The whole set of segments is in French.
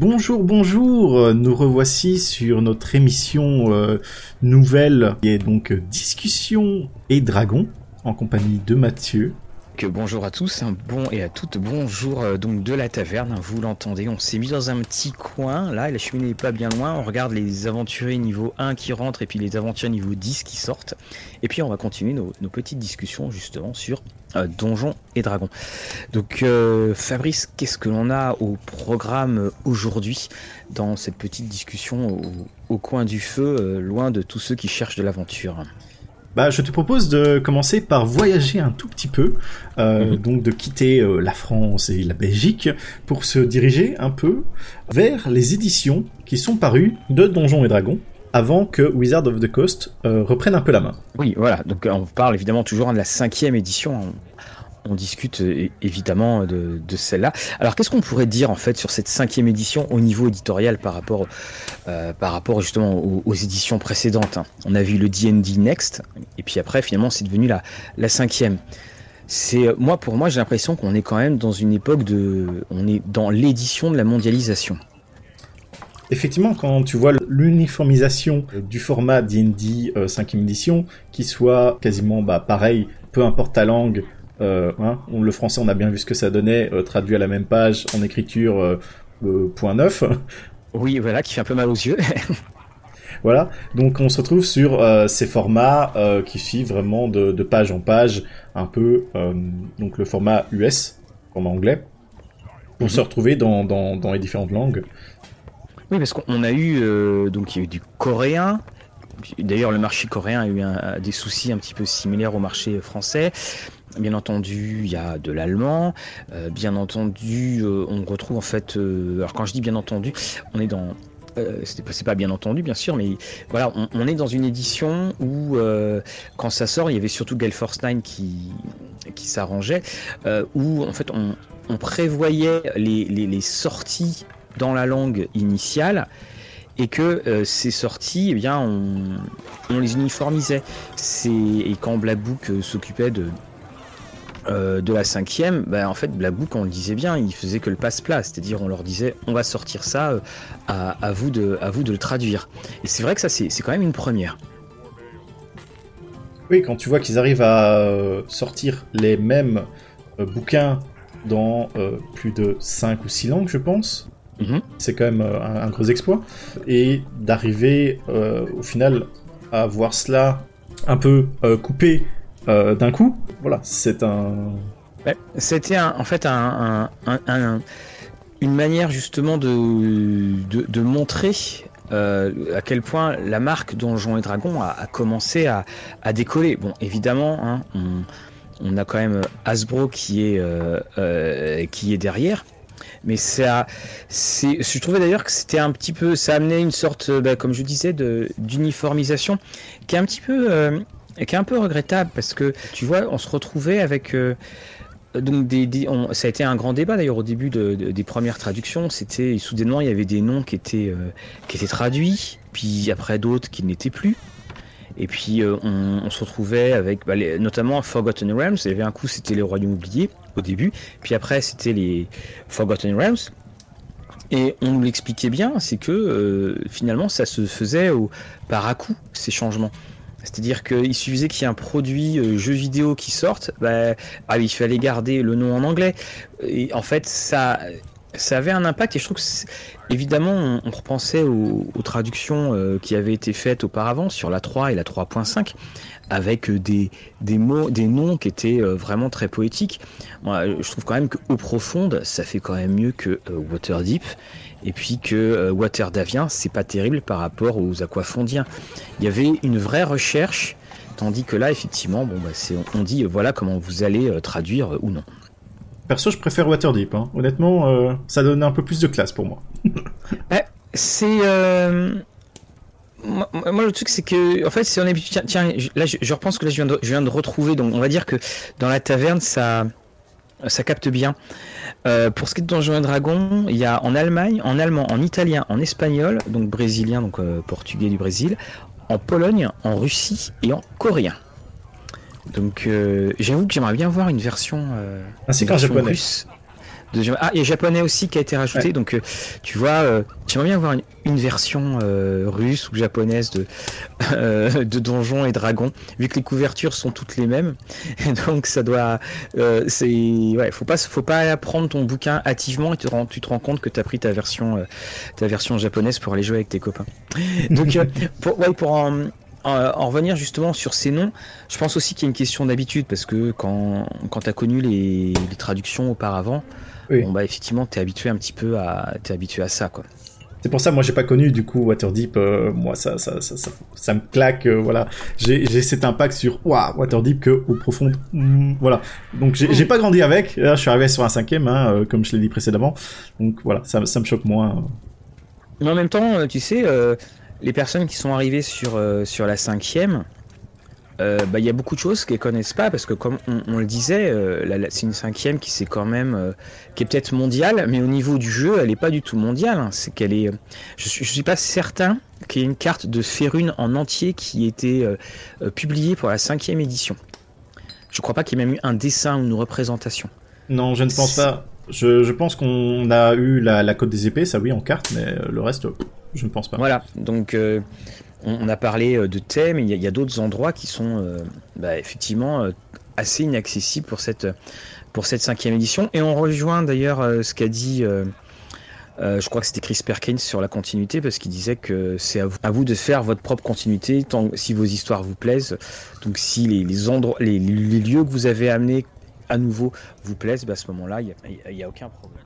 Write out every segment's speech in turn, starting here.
Bonjour, bonjour, nous revoici sur notre émission euh, nouvelle qui est donc Discussion et Dragon en compagnie de Mathieu bonjour à tous, bon et à toutes, bonjour euh, donc de la taverne, vous l'entendez, on s'est mis dans un petit coin, là, la cheminée n'est pas bien loin, on regarde les aventuriers niveau 1 qui rentrent et puis les aventuriers niveau 10 qui sortent, et puis on va continuer nos, petites discussions justement sur euh, Donjons et Dragons. Donc euh, Fabrice, qu'est-ce que l'on a au programme aujourd'hui dans cette petite discussion au coin du feu, loin de tous ceux qui cherchent de l'aventure? Bah, je te propose de commencer par voyager un tout petit peu, euh, mhm. donc de quitter euh, la France et la Belgique pour se diriger un peu vers les éditions qui sont parues de Donjons et Dragons avant que Wizard of the Coast euh, reprenne un peu la main. Oui, voilà, donc on parle évidemment toujours de la cinquième édition on discute euh, évidemment de, celle-là. Alors qu'est-ce qu'on pourrait dire en fait sur cette cinquième édition au niveau éditorial par rapport, euh, par rapport justement aux, éditions précédentes hein? On a vu le D&D Next et puis après finalement c'est devenu la, la cinquième. C'est moi pour moi j'ai l'impression qu'on est quand même dans une époque de, on est dans l'édition de la mondialisation. Effectivement, quand tu vois l'uniformisation du format D&D 5 euh, édition, qui soit quasiment bah, pareil, peu importe ta langue, euh, hein, le français, on a bien vu ce que ça donnait, euh, traduit à la même page en écriture euh, point neuf. Oui, voilà, qui fait un peu mal aux yeux. voilà, donc on se retrouve sur ces formats qui suivent vraiment de, page en page, un peu donc le format US, en anglais, pour mhm. se retrouver dans, dans, les différentes langues. Oui, parce qu'on a eu donc il y a eu du coréen, D'ailleurs, le marché coréen a eu des soucis un petit peu similaires au marché français. Bien entendu, il y a de l'allemand. Euh, bien entendu, euh, on retrouve en fait. Euh, alors quand je dis bien entendu, on est dans c'est pas, bien entendu bien sûr, mais voilà, on, est dans une édition où quand ça sort, il y avait surtout Gale Force 9 qui, qui s'arrangeait, où en fait on, prévoyait les, sorties dans la langue initiale et que ces sorties, eh bien, on, les uniformisait. Et quand Black Book s'occupait de, euh, de la cinquième, bah, en fait, Blackbook, on le disait bien, il faisait que le passe-plat, c'est-à-dire on leur disait, on va sortir ça, euh, à, vous de, à vous de le traduire. Et c'est vrai que ça, c'est quand même une première. Oui, quand tu vois qu'ils arrivent à euh, sortir les mêmes bouquins dans plus de 5 ou 6 langues, je pense, mhm. c'est quand même un, gros exploit. Et d'arriver au final à voir cela un peu coupé euh, d'un coup. Voilà, c'est un. C'était en fait un, une manière justement de, de, montrer euh, à quel point la marque Donjons et Dragons a, commencé à, décoller. Bon, évidemment, hein, on, a quand même Hasbro qui est, euh, qui est derrière. Mais ça, c'est, je trouvais d'ailleurs que c'était un petit peu, ça amenait une sorte, bah, comme je disais, de, d'uniformisation qui est un petit peu et qui est un peu regrettable parce que tu vois, on se retrouvait avec euh, donc des, ça a été un grand débat d'ailleurs au début des premières traductions. C'était soudainement il y avait des noms qui étaient euh, qui étaient traduits, puis après d'autres qui n'étaient plus. Et puis euh, on, se retrouvait avec bah, notamment Forgotten Realms. Il y avait un coup c'était les royaumes oubliés au début, puis après c'était les Forgotten Realms. Et on nous l'expliquait bien, c'est que finalement ça se faisait par à coup ces changements. C'est-à-dire qu'il suffisait qu'il y ait un produit euh, jeu vidéo qui sorte, bah, ah, il fallait garder le nom en anglais. Et en fait, ça, ça avait un impact et je trouve que évidemment on, repensait aux, traductions euh, qui avaient été faites auparavant sur la 3 et la 3.5 avec euh, des, des mots des noms qui étaient vraiment très poétiques moi je trouve quand même qu'au profonde ça fait quand même mieux que Waterdeep et puis que euh, Water Davien, c'est pas terrible par rapport aux aquafondiens. Il y avait une vraie recherche, tandis que là, effectivement, bon, bah, on, dit euh, voilà comment vous allez euh, traduire ou non. Perso, je préfère Waterdeep. Hein. Honnêtement, ça donne un peu plus de classe pour moi. Eh, c'est. Moi, le truc, c'est que, en fait, si on est. Tiens, tiens là, je, repense que là, je viens, de, retrouver. Donc, on va dire que dans la taverne, ça, ça capte bien. Euh, pour ce qui est de Donjons et Dragons, il y a en Allemagne, en allemand, en italien, en espagnol, donc brésilien, donc euh, portugais du Brésil, en Pologne, en Russie et en coréen. Donc euh, j'avoue que j'aimerais bien voir une version, ainsi qu'en japonais. ah, il y a japonais aussi qui a été rajouté. Donc, euh, tu vois, euh, j'aimerais bien avoir une, version euh, russe ou japonaise de, de Donjons et Dragons, vu que les couvertures sont toutes les mêmes. donc, ça doit. c'est. Ouais, faut pas, faut pas prendre ton bouquin hâtivement et te tu te rends compte que tu as pris ta version, ta version japonaise pour aller jouer avec tes copains. Donc, pour, ouais, pour en, en revenir justement sur ces noms, je pense aussi qu'il y a une question d'habitude parce que quand, quand tu as connu les, les traductions auparavant, Bon, bah, effectivement, t'es habitué un petit peu à, es habitué à ça, quoi. C'est pour ça, moi, j'ai pas connu du coup Waterdeep. Euh, moi, ça, ça, ça, ça, me claque. Euh, voilà, j'ai cet impact sur waouh, Waterdeep que au profond. Hmm, voilà. Donc, j'ai pas grandi avec. Là, je suis arrivé sur un cinquième, hein, euh, comme je l'ai dit précédemment. Donc voilà, ça, ça me choque moins. Mais en même temps, tu sais, les personnes qui sont arrivées sur sur la cinquième, euh, bah, il y a beaucoup de choses qu'elles connaissent pas parce que comme on, le disait, euh, c'est une cinquième qui c'est quand même euh, qui est peut-être mondiale, mais au niveau du jeu, elle est pas du tout mondiale. Hein. C'est qu'elle est, je, je suis pas certain qu'il y ait une carte de Férune en entier qui ait été publiée pour la cinquième édition. Je crois pas qu'il y ait même eu un dessin ou une représentation. Non, je ne pense pas. Je, je pense qu'on a eu la, la côte des épées, ça oui, en carte, mais le reste, je ne pense pas. Voilà, donc on, a parlé euh, de thèmes, il y a, d'autres endroits qui sont euh, bah, effectivement euh, assez inaccessibles pour cette, pour cette cinquième édition. Et on rejoint d'ailleurs ce qu'a dit, je crois que c'était Chris Perkins sur la continuité, parce qu'il disait que c'est à vous, de faire votre propre continuité, si vos histoires vous plaisent. Donc si les, endroits, les, lieux que vous avez amenés à nouveau vous plaisent, bah, à ce moment-là, il n'y a aucun problème.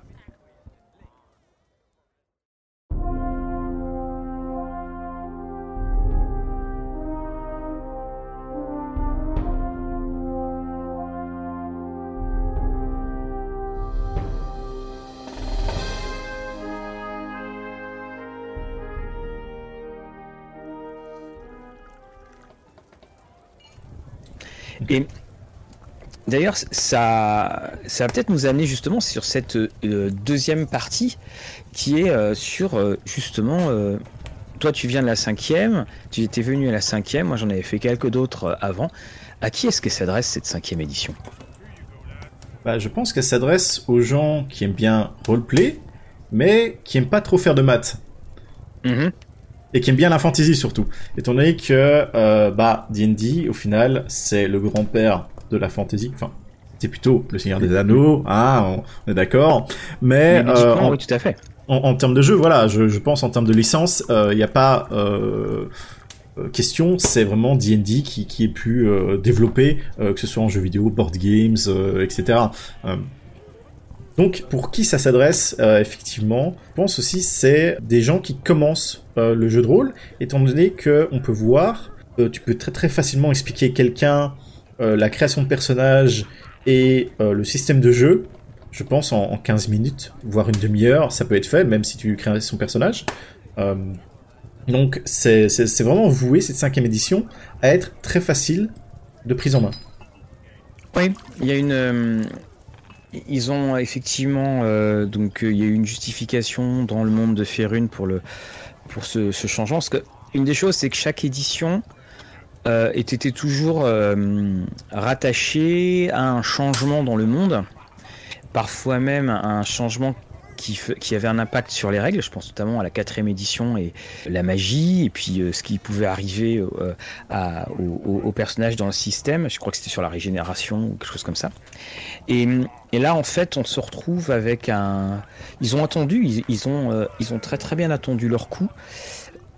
Et d'ailleurs, ça, ça va peut-être nous amener justement sur cette euh, deuxième partie qui est euh, sur euh, justement. toi, tu viens de la cinquième, tu étais venu à la cinquième, moi j'en avais fait quelques d'autres avant. À qui est-ce que s'adresse cette cinquième édition? Bah, Je pense qu'elle s'adresse aux gens qui aiment bien roleplay, mais qui aiment pas trop faire de maths. Mm-hmm et qui aime bien la fantasy surtout. Étant donné que euh, bah D&D au final c'est le grand-père de la fantasy. Enfin, c'est plutôt le Seigneur des Anneaux, hein, on, est d'accord. Mais, euh, en, oui, tout à fait. En, termes de jeu, voilà, je, je pense en termes de licence, il euh, n'y a pas euh, question, c'est vraiment D&D qui, qui est pu développer, que ce soit en jeux vidéo, board games, etc. Donc pour qui ça s'adresse euh, effectivement Je pense aussi c'est des gens qui commencent euh, le jeu de rôle, étant donné que on peut voir, euh, tu peux très très facilement expliquer quelqu'un la création de personnage et le système de jeu. Je pense en, 15 minutes, voire une demi-heure, ça peut être fait, même si tu crées son personnage. donc c'est vraiment voué cette cinquième édition à être très facile de prise en main. Oui, il y a une ils ont effectivement euh, donc euh, il y a eu une justification dans le monde de Ferune pour le pour ce, changement. Parce que une des choses c'est que chaque édition euh, était toujours rattachée à un changement dans le monde, parfois même un changement qui, avait un impact sur les règles. Je pense notamment à la quatrième édition et la magie, et puis euh, ce qui pouvait arriver euh, aux, personnages dans le système. Je crois que c'était sur la régénération ou quelque chose comme ça. Et, là, en fait, on se retrouve avec un. Ils ont attendu, ils, ont, euh, ils ont très très bien attendu leur coup.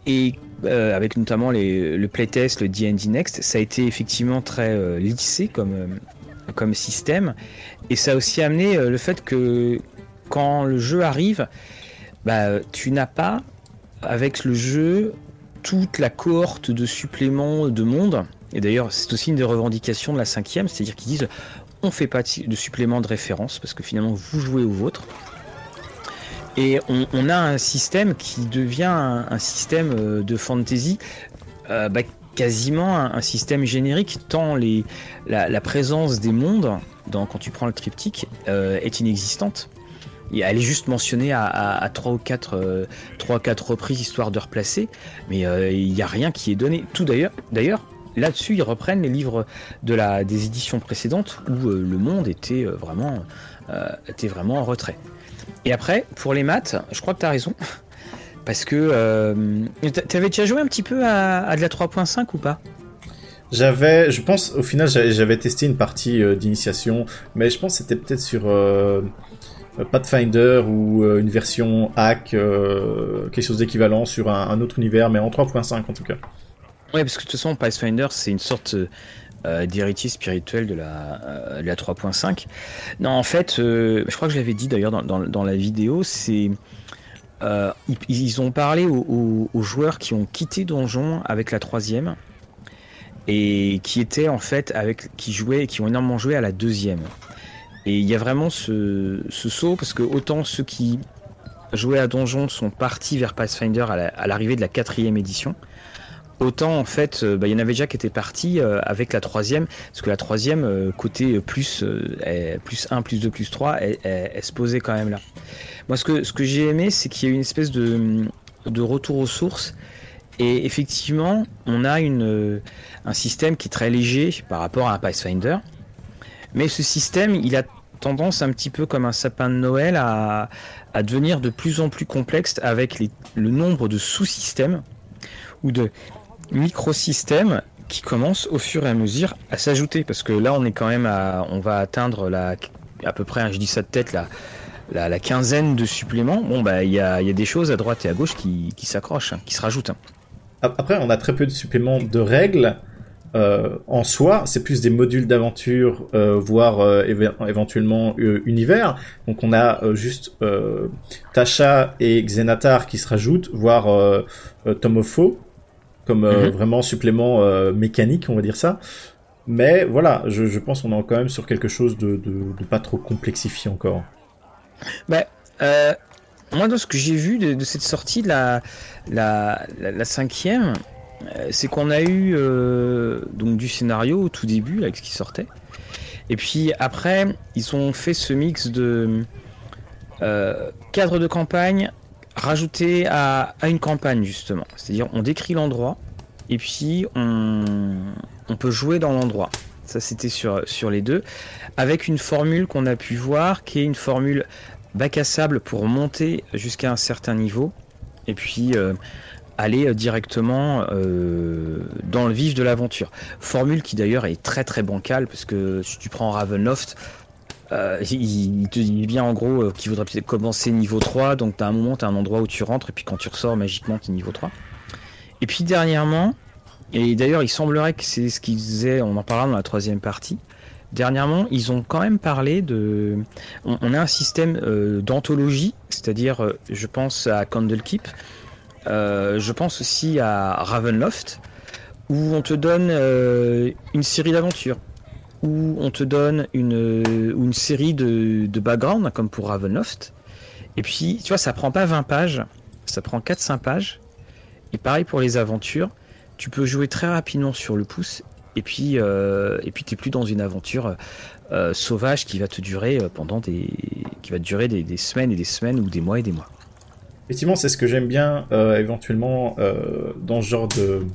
Et avec notamment le playtest, le D&D Next, ça a été effectivement très lissé comme, comme système. Et ça a aussi amené le fait que quand le jeu arrive, bah, tu n'as pas, avec le jeu, toute la cohorte de suppléments de monde. Et d'ailleurs, c'est aussi une des revendications de la cinquième, c'est-à-dire qu'ils disent on fait pas de suppléments de référence parce que finalement vous jouez au vôtre. Et on, a un système qui devient un, système euh, de fantasy euh, bah, quasiment un, système générique, tant les, la, présence des mondes, dans, quand tu prends le triptyque, euh, est inexistante. Elle est juste mentionnée à, 3 ou 4 euh, reprises histoire de replacer, mais euh, il n'y a rien qui est donné. Tout d'ailleurs, d'ailleurs, là-dessus, ils reprennent les livres de la, des éditions précédentes où euh, le monde était vraiment t'es vraiment en retrait. Et après, pour les maths, je crois que t'as raison. Parce que. Euh, T'avais déjà joué un petit peu à, de la 3.5 ou pas? J'avais. Je pense, au final, j'avais testé une partie d'initiation, mais je pense que c'était peut-être sur. Euh, Pathfinder ou euh, une version hack, quelque chose d'équivalent sur un, autre univers, mais en 3.5 en tout cas. Ouais, parce que de toute façon, Pathfinder, c'est une sorte d'héritier spirituel de la, la 3.5. Non, en fait, je crois que je l'avais dit d'ailleurs dans, dans, la vidéo, c'est euh, ils, ont parlé aux, joueurs qui ont quitté Donjon avec la troisième et qui étaient en fait avec qui jouaient, qui ont énormément joué à la deuxième. Et il y a vraiment ce, saut parce que autant ceux qui jouaient à Donjon sont partis vers Pathfinder à l'arrivée de la quatrième édition, Autant en fait, euh, bah, il y en avait déjà qui étaient partis euh, avec la troisième, parce que la troisième, euh, côté plus, plus 1, plus 2, plus 3, elle, se posait quand même là. Moi ce que, ce que j'ai aimé, c'est qu'il y a une espèce de, de retour aux sources. Et effectivement, on a une, un système qui est très léger par rapport à un Pathfinder. Mais ce système, il a tendance un petit peu comme un sapin de Noël à, à devenir de plus en plus complexe avec le nombre de sous-systèmes ou de microsystèmes qui commencent au fur et à mesure à s'ajouter. Parce que là on est quand même à on va atteindre la à peu près je dis ça de tête la la, quinzaine de suppléments. Bon bah il y a, y a, des choses à droite et à gauche qui, qui s'accrochent hein, qui se rajoutent hein. après on a très peu de suppléments de règles euh, en soi, c'est plus des modules d'aventure, euh, voire euh, éventuellement univers. Donc on a juste Tasha et Xenatar qui se rajoutent, voire Tomofo comme euh, mhm. vraiment supplément mécanique, on va dire ça. Mais voilà, je, pense qu'on est quand même sur quelque chose de, pas trop complexifié encore. Bah, moi, dans ce que j'ai vu de, cette sortie de la, la, la, cinquième, c'est qu'on a eu donc du scénario au tout début, avec ce qui sortait. Et puis après, ils ont fait ce mix de cadre de campagne, rajouter à, une campagne justement. C'est-à-dire on décrit l'endroit et puis on, peut jouer dans l'endroit. Ça c'était sur, sur les deux. Avec une formule qu'on a pu voir qui est une formule bac à sable pour monter jusqu'à un certain niveau et puis euh, aller directement euh, dans le vif de l'aventure. Formule qui d'ailleurs est très très bancale parce que si tu prends Ravenloft, euh, il, te dit bien en gros euh, qu'il voudrait peut-être commencer niveau 3, donc t'as un moment, t'as un endroit où tu rentres, et puis quand tu ressors, magiquement, t'es niveau 3. Et puis dernièrement, et d'ailleurs il semblerait que c'est ce qu'ils disaient, on en parlera dans la troisième partie, dernièrement ils ont quand même parlé de... On, a un système euh, d'anthologie, c'est-à-dire je pense à Candlekeep, je pense aussi à Ravenloft, où on te donne une série d'aventures où on te donne une, une série de, de background, comme pour Ravenloft. Et puis, tu vois, ça prend pas 20 pages, ça prend 4-5 pages. Et pareil pour les aventures, tu peux jouer très rapidement sur le pouce. Et puis, euh, et puis t'es plus dans une aventure euh, sauvage qui va te durer euh, pendant des, qui va durer des, semaines et des semaines ou des mois et des mois. Effectivement, c'est ce que j'aime bien éventuellement dans ce genre de,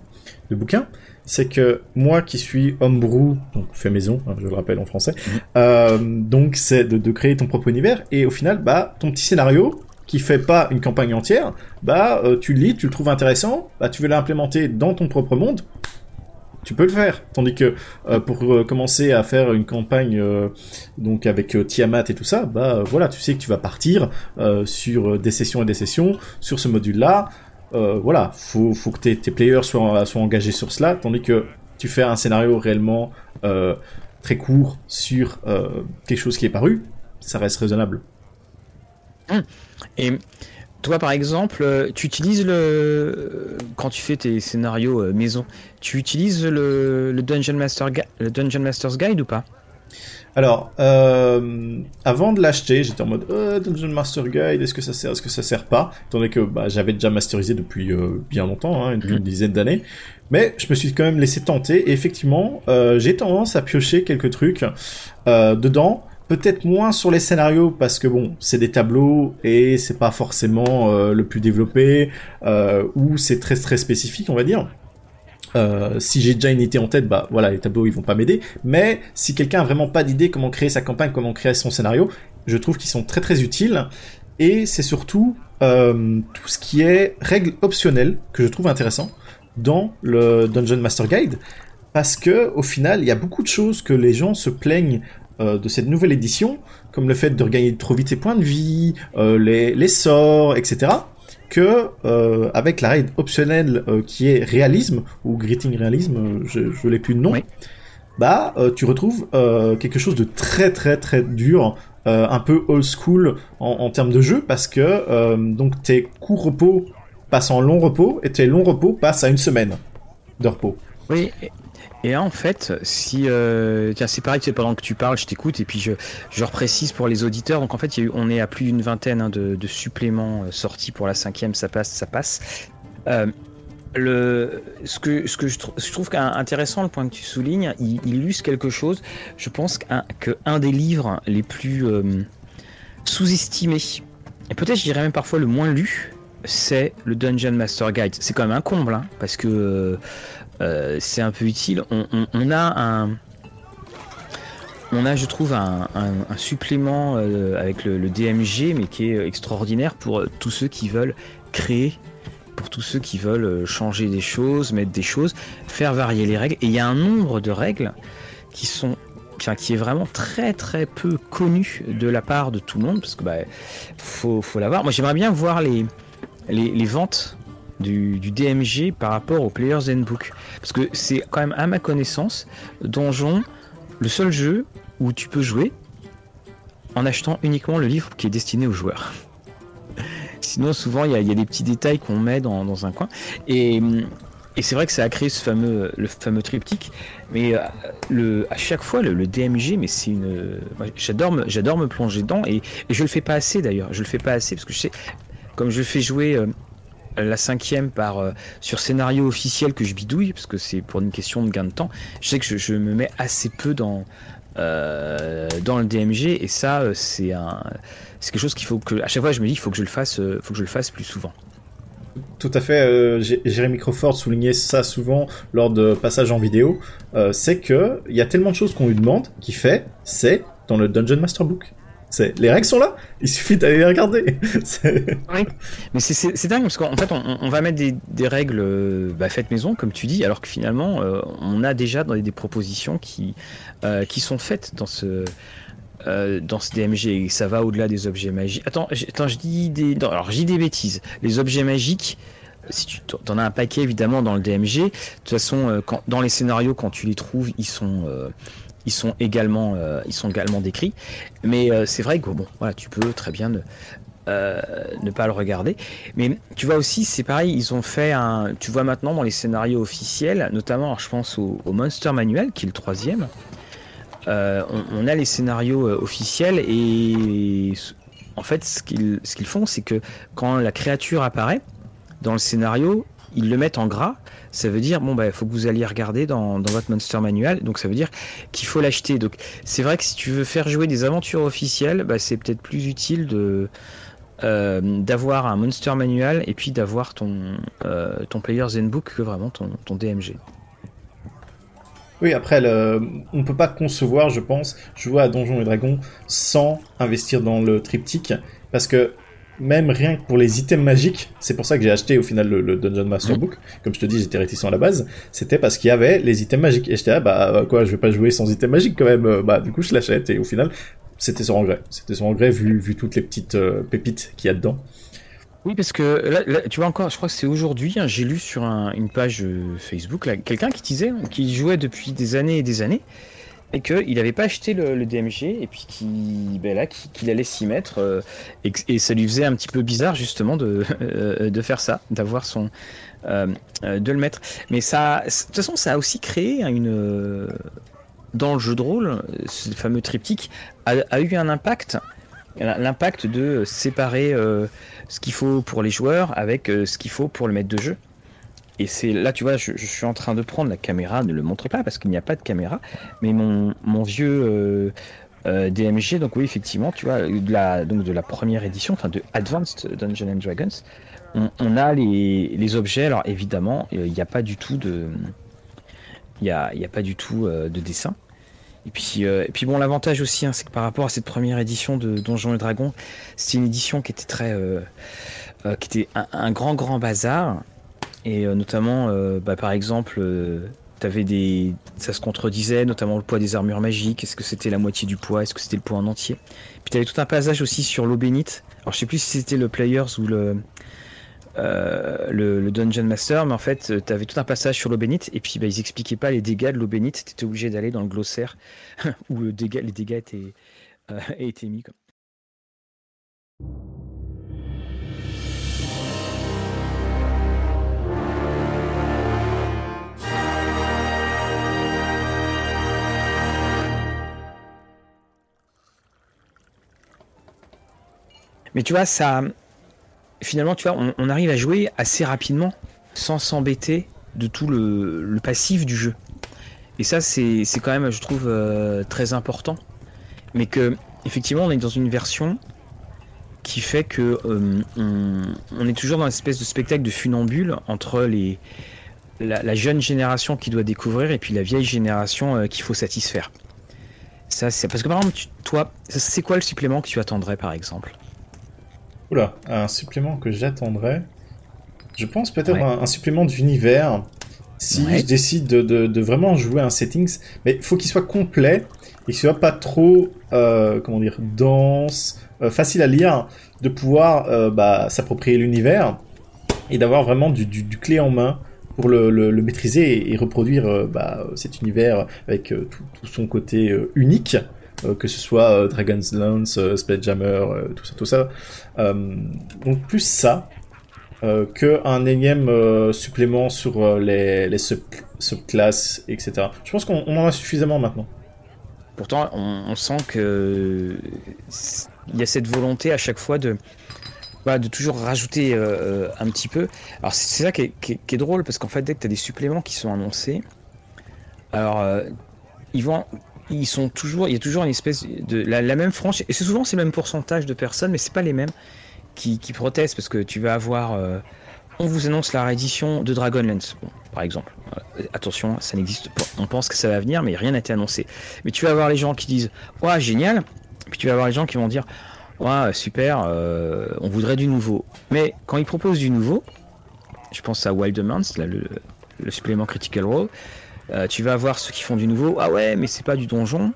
de bouquin, c'est que moi qui suis homebrew, donc fait maison, hein, je le rappelle en français, mhm. euh, donc c'est de, créer ton propre univers et au final, bah ton petit scénario qui fait pas une campagne entière, bah euh, tu le lis, tu le trouves intéressant, bah tu veux l'implémenter dans ton propre monde, tu peux le faire. Tandis que euh, pour commencer à faire une campagne donc avec Tiamat et tout ça, bah voilà, tu sais que tu vas partir sur des sessions et des sessions sur ce module-là. Euh, voilà, faut, faut que tes, players soient, soient engagés sur cela, tandis que tu fais un scénario réellement euh, très court sur euh, quelque chose qui est paru, ça reste raisonnable. Hum. Et toi, par exemple, tu utilises le quand tu fais tes scénarios maison, tu utilises le, Dungeon Master le Dungeon Master's Guide ou pas? Alors, euh, avant de l'acheter, j'étais en mode euh, Dungeon Master Guide, est-ce que ça sert, est-ce que ça sert pas? Étant donné que bah, j'avais déjà masterisé depuis euh, bien longtemps, hein, une, dizaine d'années. Mais je me suis quand même laissé tenter, et effectivement, euh, j'ai tendance à piocher quelques trucs euh, dedans. Peut-être moins sur les scénarios parce que bon, c'est des tableaux et c'est pas forcément euh, le plus développé ou c'est très très spécifique, on va dire. Euh, si j'ai déjà une idée en tête, bah voilà, les tableaux ils vont pas m'aider. Mais si quelqu'un a vraiment pas d'idée comment créer sa campagne, comment créer son scénario, je trouve qu'ils sont très très utiles. Et c'est surtout euh, tout ce qui est règles optionnelles que je trouve intéressant dans le Dungeon Master Guide. Parce que au final, il y a beaucoup de choses que les gens se plaignent euh, de cette nouvelle édition, comme le fait de regagner trop vite ses points de vie, euh, les, les, sorts, etc. Que euh, avec la règle optionnelle qui est réalisme ou greeting réalisme, je, je l'ai plus de nom, bah tu retrouves quelque chose de très très très dur un peu old school en, en, termes de jeu parce que donc tes courts repos passent en long repos et tes longs repos passent à une semaine de repos. Oui. Et en fait, si euh, tiens, c'est pareil, c'est pendant que tu parles, je t'écoute et puis je, je reprécise pour les auditeurs. Donc en fait, on est à plus d'une vingtaine hein, de, suppléments euh, sortis pour la cinquième. Ça passe, ça passe. Euh, ce que, ce que je, tr je trouve intéressant, le point que tu soulignes, il, quelque chose. Je pense qu'un que un des livres les plus sous-estimés, et peut-être je dirais même parfois le moins lu, c'est le Dungeon Master Guide. C'est quand même un comble, hein, parce que euh, c'est un peu utile. On, a un. On a, je trouve, un, supplément euh, avec le, DMG, mais qui est extraordinaire pour tous ceux qui veulent créer pour tous ceux qui veulent changer des choses, mettre des choses, faire varier les règles. Et il y a un nombre de règles qui sont qui est vraiment très très peu connu de la part de tout le monde parce que bah faut, faut l'avoir. Moi j'aimerais bien voir les ventes du, DMG par rapport au Player's Handbook parce que c'est quand même à ma connaissance Donjon le seul jeu où tu peux jouer en achetant uniquement le livre qui est destiné aux joueurs. Sinon, souvent, il y, a des petits détails qu'on met dans, un coin. Et, et c'est vrai que ça a créé ce fameux, le fameux triptyque. Mais euh, le, à chaque fois, le, DMG, mais c'est une. J'adore j'adore me plonger dedans. Et, et, je le fais pas assez d'ailleurs. Je le fais pas assez parce que je sais, comme je fais jouer. La cinquième par euh, sur scénario officiel que je bidouille parce que c'est pour une question de gain de temps. Je sais que je, me mets assez peu dans euh, dans le DMG et ça euh, c'est c'est quelque chose qu'il faut que à chaque fois je me dis il faut que je le fasse faut que je le fasse plus souvent tout à fait Jérémy Crawford soulignait ça souvent lors de passages en vidéo c'est que il y a tellement de choses qu'on lui demande qui fait c'est dans le Dungeon Master Book les règles sont là, il suffit d'aller les regarder. Mais c'est dingue parce qu'en fait, on, va mettre des, règles bah, faites maison, comme tu dis, alors que finalement, euh, on a déjà des, des propositions qui, euh, qui sont faites dans ce, euh, DMG. Ça va au-delà des objets magiques. Attends, attends, je dis des, je des bêtises. Les objets magiques. Si tu en as un paquet évidemment dans le DMG, de toute façon, dans les scénarios, quand tu les trouves, ils sont ils sont également, euh, ils sont également décrits. Mais euh, c'est vrai que bon, voilà, tu peux très bien ne, euh, ne pas le regarder. Mais tu vois aussi, c'est pareil, ils ont fait un. Tu vois maintenant dans les scénarios officiels, notamment, je pense au, au, Monster Manual, qui est le troisième. On, on, a les scénarios officiels et en fait, ce qu'ils ce qu'ils font, c'est que quand la créature apparaît dans le scénario, ils le mettent en gras ça veut dire bon bah faut que vous alliez regarder dans, votre Monster Manual donc ça veut dire qu'il faut l'acheter. Donc c'est vrai que si tu veux faire jouer des aventures officielles bah, c'est peut-être plus utile de euh, d'avoir un Monster Manual et puis d'avoir ton euh, ton Player's Handbook que vraiment ton, ton DMG oui, après, le... on peut pas concevoir, je pense, jouer à Donjons et Dragons sans investir dans le triptyque, parce que même rien que pour les items magiques, c'est pour ça que j'ai acheté au final le, le Dungeon Master Book. Mmh. Comme je te dis, j'étais réticent à la base. C'était parce qu'il y avait les items magiques. Et j'étais là, bah quoi, je vais pas jouer sans items magiques quand même. Bah du coup, je l'achète. Et au final, c'était son regret. C'était son regret vu, vu toutes les petites euh, pépites qu'il y a dedans. Oui, parce que là, là, tu vois encore, je crois que c'est aujourd'hui, hein, j'ai lu sur un, une page euh, Facebook, quelqu'un qui disait qu'il jouait depuis des années et des années, et qu'il n'avait pas acheté le, DMG et puis qu'il ben allait s'y mettre euh, et, ça lui faisait un petit peu bizarre justement de, euh, faire ça d'avoir son euh, de le mettre. Mais ça de toute façon ça a aussi créé une dans le jeu de rôle ce fameux triptyque a eu un impact l'impact de séparer ce qu'il faut pour les joueurs avec ce qu'il faut pour le maître de jeu et c'est là, tu vois, je, suis en train de prendre la caméra, ne le montre pas parce qu'il n'y a pas de caméra, mais mon, mon vieux euh, euh, DMG, donc oui, effectivement, tu vois, de la, donc de la première édition, enfin de Advanced Dungeons and Dragons, on, a les, les, objets. Alors évidemment, il n'y a pas du tout de, il n'y a, y a pas du tout euh, de dessin. Et puis, et puis bon, l'avantage aussi, hein, c'est que par rapport à cette première édition de Donjons et Dragons, c'était une édition qui était très, qui était un, grand grand bazar. Et notamment, bah, par exemple, T'avais des, ça se contredisait, notamment le poids des armures magiques. Est-ce que c'était la moitié du poids? Est-ce que c'était le poids en entier? Puis t'avais tout un passage aussi sur l'eau bénite. Alors je sais plus si c'était le Players ou le, euh, le, Dungeon Master, mais en fait, t'avais tout un passage sur l'eau bénite, et puis bah, ils expliquaient pas les dégâts de l'eau bénite, t'étais obligé d'aller dans le glossaire où les dégâts étaient, euh, mis. Mais tu vois, ça. Finalement, tu vois, on, arrive à jouer assez rapidement sans s'embêter de tout le, passif du jeu. Et ça, c'est quand même, je trouve, euh, très important. Mais que, effectivement, on est dans une version qui fait que euh, on, est toujours dans une espèce de spectacle de funambule entre les, la, jeune génération qui doit découvrir et puis la vieille génération euh, qu'il faut satisfaire. Ça, c'est parce que par exemple, toi, c'est quoi le supplément que tu attendrais, par exemple? Oula, un supplément que j'attendrais. Je pense peut-être un, supplément d'univers. Si je décide de, vraiment jouer un settings, mais il faut qu'il soit complet et qu'il soit pas trop, euh, comment dire, dense, euh, facile à lire, de pouvoir euh, bah, s'approprier l'univers et d'avoir vraiment du, clé en main pour le, maîtriser et, reproduire bah, cet univers avec tout, son côté unique. Euh, que ce soit euh, Dragon's Lance, euh, Spelljammer, tout ça, tout ça. donc plus ça que un énième supplément sur les, les subclasses, etc. Je pense qu'on en a suffisamment maintenant. Pourtant, on, sent que il y a cette volonté à chaque fois de de toujours rajouter un petit peu. Alors c'est ça qui est, qui, est, drôle parce qu'en fait dès que tu as des suppléments qui sont annoncés, alors ils vont ils sont toujours, il y a toujours une espèce de la, même frange, et c'est souvent ces mêmes pourcentages de personnes, mais c'est pas les mêmes qui, protestent parce que tu vas avoir, euh, on vous annonce la réédition de Dragonlance, par exemple. Euh, attention, ça n'existe pas. On pense que ça va venir, mais rien n'a été annoncé. Mais tu vas avoir les gens qui disent, ouais, génial, puis tu vas avoir les gens qui vont dire, ouais, super, euh, on voudrait du nouveau. Mais quand ils proposent du nouveau, je pense à là, le, le supplément Critical Role. Euh, tu vas avoir ceux qui font du nouveau. Ah ouais, mais c'est pas du donjon.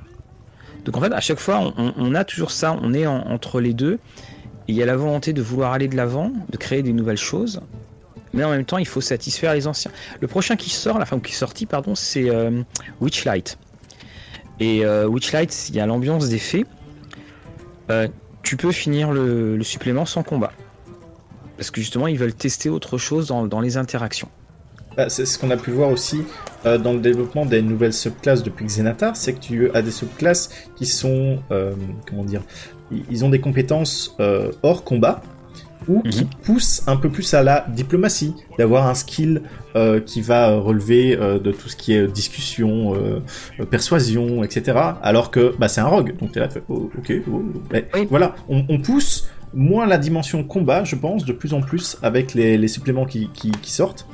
Donc en fait, à chaque fois, on, a toujours ça. On est entre les deux. il y a la volonté de vouloir aller de l'avant, de créer des nouvelles choses. Mais en même temps, il faut satisfaire les anciens. Le prochain qui sort, la femme qui est sorti, pardon, c'est euh, Witchlight. Et euh, Witchlight, il y a l'ambiance des fées. tu peux finir le, supplément sans combat. Parce que justement, ils veulent tester autre chose dans les interactions. Bah, c'est ce qu'on a pu voir aussi euh, dans le développement des nouvelles subclasses depuis Xenatar, c'est que tu as des subclasses qui sont, euh, comment dire, ils ont des compétences euh, hors combat ou qui mhm. poussent un peu plus à la diplomatie, d'avoir un skill qui va relever de tout ce qui est discussion, persuasion, etc. Alors que bah, c'est un rogue, donc t'es là, oh, ok, oh, voilà, on, pousse moins la dimension combat, je pense, de plus en plus avec les, suppléments qui sortent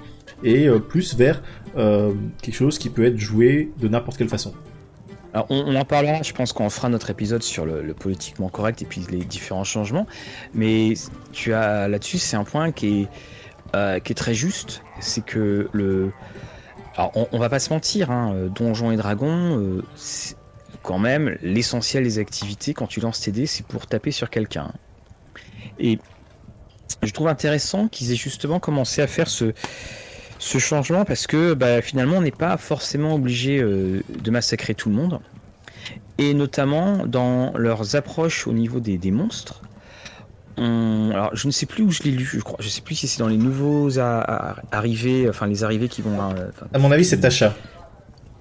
et euh, plus vers euh, quelque chose qui peut être joué de n'importe quelle façon. Alors on, en parlera, je pense qu'on fera notre épisode sur le, politiquement correct et puis les différents changements. Mais tu as là-dessus, c'est un point qui est, euh, qui est très juste. C'est que le. Alors on, va pas se mentir, hein, Donjons et Dragons, quand même, l'essentiel des activités quand tu lances tes dés, c'est pour taper sur quelqu'un. Et je trouve intéressant qu'ils aient justement commencé à faire ce, ce changement parce que bah, finalement on n'est pas forcément obligé euh, de massacrer tout le monde. Et notamment dans leurs approches au niveau des, monstres. Alors je ne sais plus où je l'ai lu, je crois. Je sais plus si c'est dans les nouveaux arrivés, enfin les arrivés qui vont. Euh, à mon avis, c'est Tasha.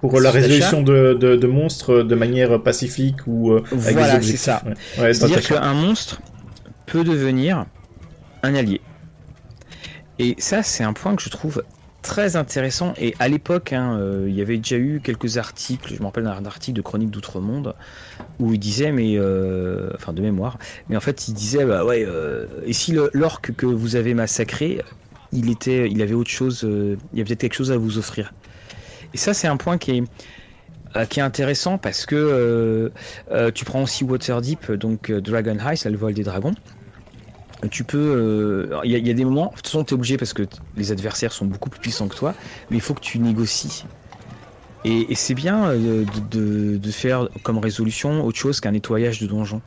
Pour la résolution de, monstres de manière pacifique ou euh, avec voilà, c'est ça. C'est-à-dire qu'un monstre peut devenir un allié. Et ça, c'est un point que je trouve très intéressant. Et à l'époque, hein, euh, il y avait déjà eu quelques articles, je me rappelle d'un article de Chronique d'Outre-Monde, où il disait, mais. Euh, enfin, de mémoire. Mais en fait, il disait, bah ouais, euh, et si l'orque que vous avez massacré, il, était, il avait autre chose, il y avait peut-être quelque chose à vous offrir. Et ça, c'est un point qui est. qui est intéressant parce que tu prends aussi Waterdeep, donc Dragon c'est le vol des dragons. Tu peux. Il y, a des moments, de toute façon, tu es obligé parce que les adversaires sont beaucoup plus puissants que toi, mais il faut que tu négocies. Et, c'est bien de, faire comme résolution autre chose qu'un nettoyage de donjon.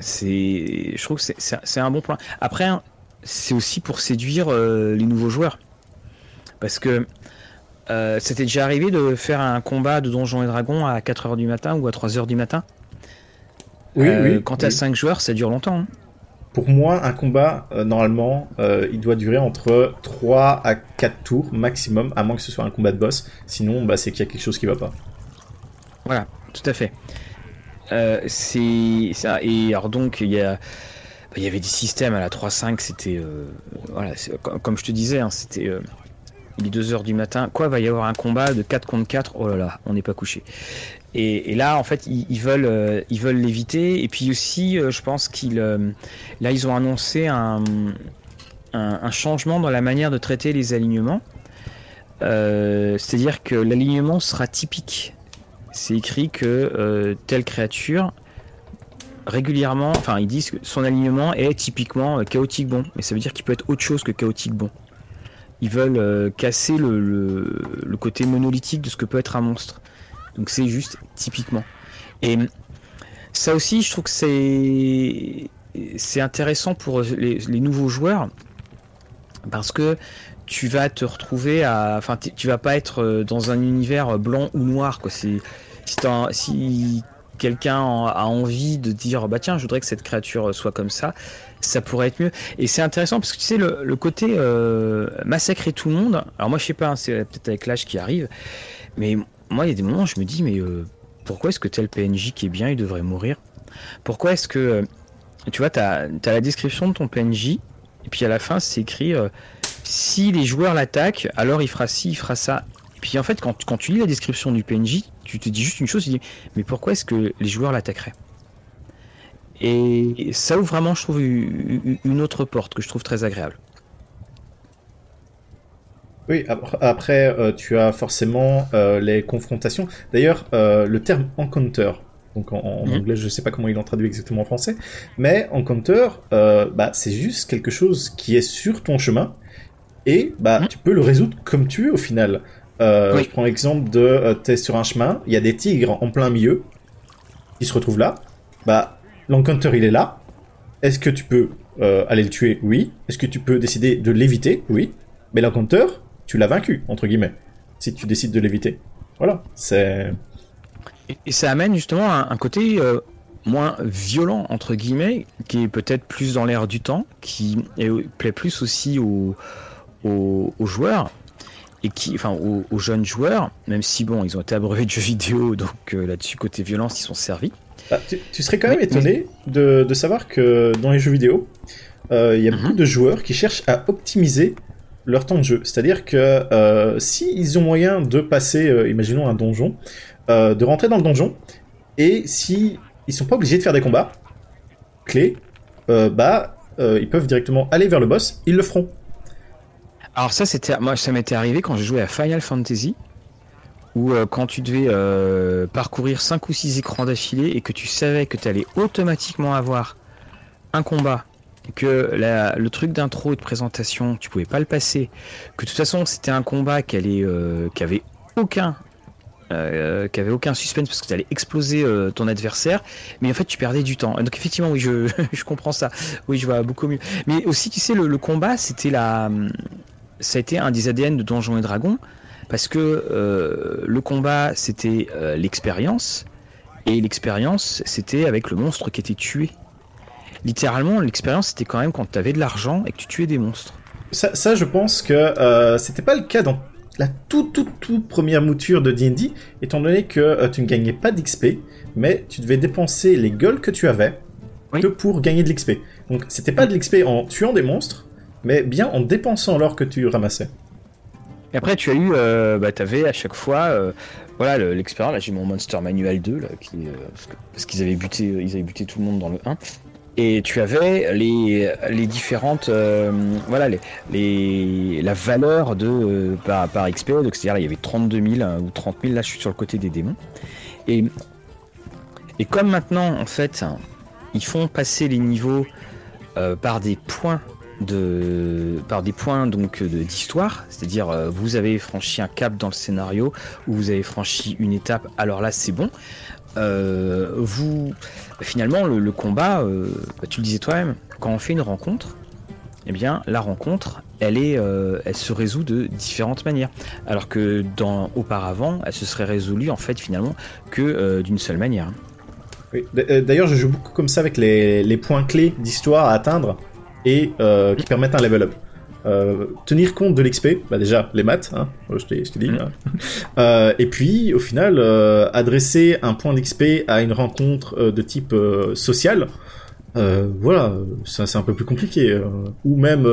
C'est, je trouve que c'est un bon point. Après, c'est aussi pour séduire les nouveaux joueurs. Parce que euh, c'était déjà arrivé de faire un combat de Donjons et Dragons à 4h du matin ou à 3h du matin? Oui, euh, oui. Quand tu as 5 joueurs, ça dure longtemps. Hein. Pour moi, un combat, euh, normalement, il doit durer entre 3 à 4 tours maximum, à moins que ce soit un combat de boss. Sinon, bah, c'est qu'il y a quelque chose qui va pas. Voilà, tout à fait. c'est ça. Et alors donc, il y a il y avait des systèmes à la 3-5, c'était. voilà, comme je te disais, hein, c'était il est 2h du matin, quoi, va y avoir un combat de 4 contre 4, oh là là, on n'est pas couché. Et, là, en fait, ils, veulent euh, ils veulent l'éviter. Et puis aussi, euh, je pense qu'ils euh, là, ils ont annoncé un, changement dans la manière de traiter les alignements. C'est-à-dire que l'alignement sera typique. C'est écrit que telle créature régulièrement, enfin, ils disent que son alignement est typiquement chaotique bon, mais ça veut dire qu'il peut être autre chose que chaotique bon ils veulent casser le, côté monolithique de ce que peut être un monstre. Donc c'est juste typiquement. Et ça aussi, je trouve que c'est c'est intéressant pour les, nouveaux joueurs parce que tu vas te retrouver à, enfin, tu vas pas être euh, dans un univers blanc ou noir quoi. Si, si quelqu'un a envie de dire bah tiens, je voudrais que cette créature soit comme ça, ça pourrait être mieux. Et c'est intéressant parce que tu sais, le, côté euh, massacrer tout le monde, alors moi je sais pas, hein, c'est peut-être avec l'âge qui arrive, mais moi il y a des moments où je me dis, mais euh, pourquoi est-ce que tel PNJ qui est bien, il devrait mourir? Pourquoi est-ce que, euh, tu vois, tu as, la description de ton PNJ, et puis à la fin c'est écrit, si les joueurs l'attaquent, alors il fera ci, il fera ça. Puis en fait, quand, quand tu lis la description du PNJ, tu te dis juste une chose, tu dis, mais pourquoi est-ce que les joueurs l'attaqueraient? Et ça ouvre vraiment, je trouve, une autre porte que je trouve très agréable. Oui, après, euh, tu as forcément euh, les confrontations. D'ailleurs, euh, le terme encounter, donc en, mhm. anglais, je ne sais pas comment il en traduit exactement en français, mais encounter, bah, c'est juste quelque chose qui est sur ton chemin et bah, mhm. tu peux le résoudre comme tu veux au final. Je prends l'exemple de, tu es sur un chemin, il y a des tigres en plein milieu, qui se retrouvent là, bah, l'encounter il est là. Est-ce que tu peux aller le tuer? Oui. Est-ce que tu peux décider de l'éviter? Oui. Mais l'encounter, tu l'as vaincu, entre guillemets, si tu décides de l'éviter. Voilà, c'est... Et, ça amène justement un, côté euh, moins violent, entre guillemets, qui est peut-être plus dans l'air du temps, qui plaît plus aussi aux, aux, joueurs, et qui, enfin aux, jeunes joueurs, même si bon, ils ont été abreuvés de jeux vidéo, donc euh, là-dessus côté violence, ils sont servis. Bah, tu, serais quand même étonné de, savoir que dans les jeux vidéo, euh, il y a beaucoup mhm. de joueurs qui cherchent à optimiser leur temps de jeu. C'est-à-dire que euh, s'ils ont moyen de passer, euh, imaginons un donjon, de rentrer dans le donjon, et si ils sont pas obligés de faire des combats clés, bah ils peuvent directement aller vers le boss, ils le feront. Alors ça c'était moi ça m'était arrivé quand j'ai joué à Final Fantasy où euh, quand tu devais euh, parcourir 5 ou 6 écrans d'affilée et que tu savais que tu allais automatiquement avoir un combat, que le truc d'intro et de présentation, tu pouvais pas le passer, que de toute façon c'était un combat qui, allait, euh, qui avait aucun qui avait aucun suspense parce que tu allais exploser ton adversaire, mais en fait tu perdais du temps. Donc effectivement, oui, je, comprends ça. Oui, je vois beaucoup mieux. Mais aussi, tu sais, le, combat, c'était la, ça a été un des ADN de Donjons et Dragons parce que euh, le combat c'était euh, l'expérience et l'expérience c'était avec le monstre qui était tué. Littéralement, l'expérience c'était quand même quand tu avais de l'argent et que tu tuais des monstres. Ça, je pense que euh, c'était pas le cas dans la toute toute toute première mouture de D&D, étant donné que euh, tu ne gagnais pas d'XP, mais tu devais dépenser les gueules que tu avais que pour gagner de l'XP. Donc c'était pas de l'XP en tuant des monstres, mais bien en dépensant l'or que tu ramassais. Et après, tu as eu, euh, bah, avais à chaque fois, euh, voilà, l'expérience. Là, j'ai mon Monster Manual 2, là, qui, euh, parce qu'ils avaient buté, ils avaient buté tout le monde dans le 1. Et tu avais les, différentes, voilà, les, la valeur de par, par XP, donc c'est-à-dire il y avait 32 000 ou 30 000, là je suis sur le côté des démons. Et, et comme maintenant, en fait, ils font passer les niveaux par des points de par des points donc d'histoire, c'est-à-dire euh, vous avez franchi un cap dans le scénario ou vous avez franchi une étape, alors là c'est bon. Euh, vous finalement le, combat, euh, bah, tu le disais toi-même, quand on fait une rencontre, eh bien la rencontre, elle est, elle se résout de différentes manières, alors que dans auparavant, elle se serait résolue en fait finalement que d'une seule manière. D'ailleurs, je joue beaucoup comme ça avec les, les points clés d'histoire à atteindre et euh, qui permettent un level up. Euh, tenir compte de l'XP, bah déjà les maths, hein, je t'ai dit. Mm. Hein. Euh, et puis au final, euh, adresser un point d'XP à une rencontre de type social, voilà, c'est un peu plus compliqué. ou même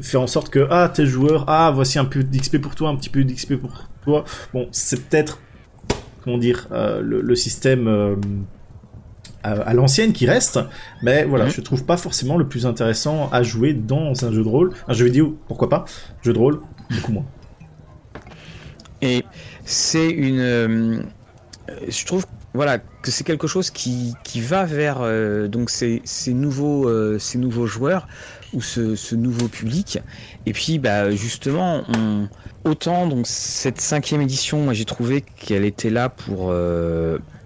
faire en sorte que ah tes joueurs, ah voici un peu d'XP pour toi, un petit peu d'XP pour toi. Bon, c'est peut-être comment dire le, système à, l'ancienne qui reste, mais voilà, mhm. je trouve pas forcément le plus intéressant à jouer dans un jeu de rôle. Un jeu vidéo, pourquoi pas Jeu de rôle, beaucoup moins. Et c'est une. Euh, je trouve voilà, que c'est quelque chose qui, qui va vers euh, donc ces, ces nouveaux, euh, ces nouveaux joueurs ou ce, ce, nouveau public. Et puis, bah, justement, on, autant donc cette cinquième édition, moi j'ai trouvé qu'elle était là pour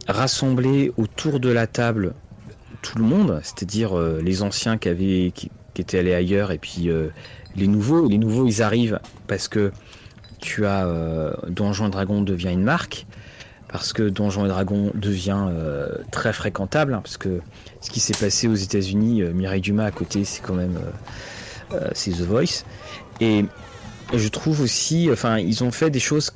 rassembler autour de la table tout le monde, c'est-à-dire euh, les anciens qui avaient qui, étaient allés ailleurs et puis euh, les nouveaux. Les nouveaux, ils arrivent parce que tu as euh, Donjons et Dragons devient une marque, parce que Donjons et Dragons devient très fréquentable, hein, parce que ce qui s'est passé aux États-Unis, Mireille Dumas à côté, c'est quand même c'est The Voice. Et je trouve aussi, enfin, ils ont fait des choses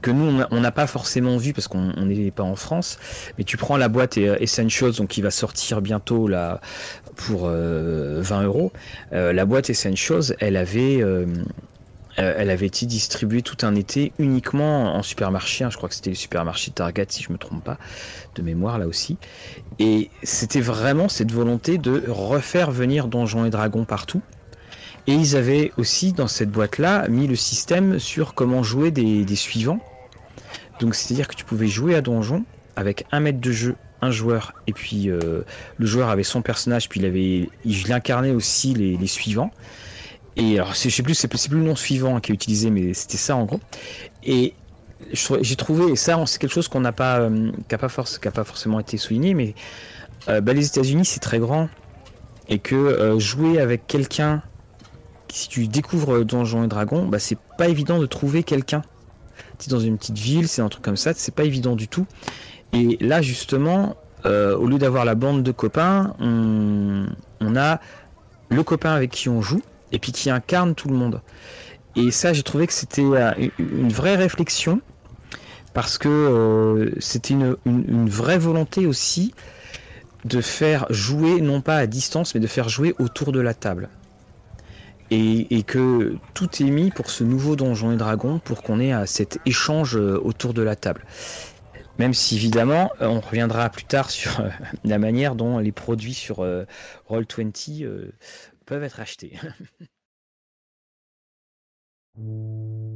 que nous on n'a pas forcément vu parce qu'on n'est pas en France. Mais tu prends la boîte euh, Essentials donc qui va sortir bientôt là pour 20 euh, euros. Euh, la boîte Essentials, elle avait elle avait été distribuée tout un été uniquement en supermarché. Hein. je crois que c'était le supermarché Target, si je me trompe pas, de mémoire là aussi. Et c'était vraiment cette volonté de refaire venir Donjons et Dragons partout. Et ils avaient aussi dans cette boîte-là mis le système sur comment jouer des, suivants. Donc c'est-à-dire que tu pouvais jouer à donjon avec un mètre de jeu, un joueur, et puis euh, le joueur avait son personnage, puis il avait, il incarnait aussi les, suivants. Et alors je sais plus, c'est plus, le nom suivant qui est utilisé, mais c'était ça en gros. Et j'ai trouvé, et ça c'est quelque chose qu'on n'a pas, euh, n'a pas, pas, forcément été souligné, mais euh, bah, les États-Unis c'est très grand et que jouer avec quelqu'un si tu découvres Donjons et Dragons, bah, c'est pas évident de trouver quelqu'un. Tu es dans une petite ville, c'est un truc comme ça, c'est pas évident du tout. Et là, justement, euh, au lieu d'avoir la bande de copains, on, a le copain avec qui on joue et puis qui incarne tout le monde. Et ça, j'ai trouvé que c'était euh, une vraie réflexion parce que euh, c'était une, une, vraie volonté aussi de faire jouer, non pas à distance, mais de faire jouer autour de la table et, que tout est mis pour ce nouveau Donjon et Dragon pour qu'on ait euh, cet échange euh, autour de la table. Même si évidemment, euh, on reviendra plus tard sur la manière dont les produits sur Roll20 peuvent être achetés.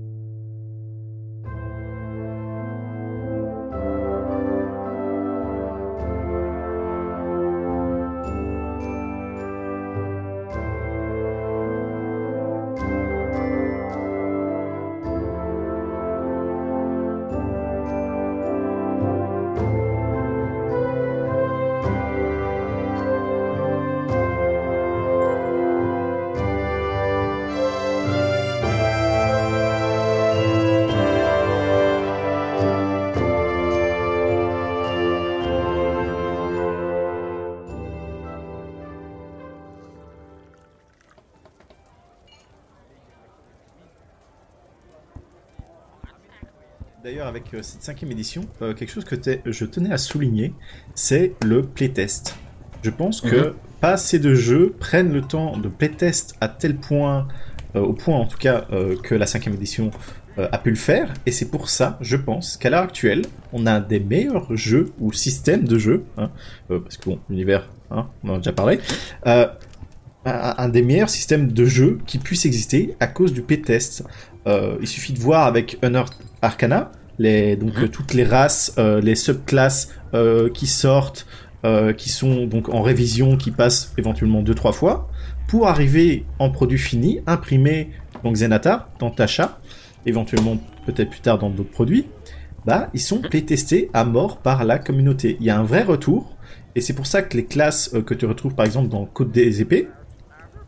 avec euh, cette cinquième édition, euh, quelque chose que je tenais à souligner, c'est le playtest. Je pense que mhm. pas assez de jeux prennent le temps de playtest à tel point, euh, au point en tout cas que la cinquième édition a pu le faire, et c'est pour ça, je pense, qu'à l'heure actuelle, on a un des meilleurs jeux ou systèmes de jeux, hein, parce que bon, l'univers, hein, on en a déjà parlé, un, des meilleurs systèmes de jeu qui puisse exister à cause du P-test. il suffit de voir avec Unearthed Arcana, les, donc mhm. toutes les races, les subclasses qui sortent, qui sont donc en révision, qui passent éventuellement deux trois fois, pour arriver en produit fini, imprimé donc Zenata dans Tasha, éventuellement peut-être plus tard dans d'autres produits, bah ils sont playtestés à mort par la communauté. Il y a un vrai retour, et c'est pour ça que les classes euh, que tu retrouves par exemple dans Code des épées,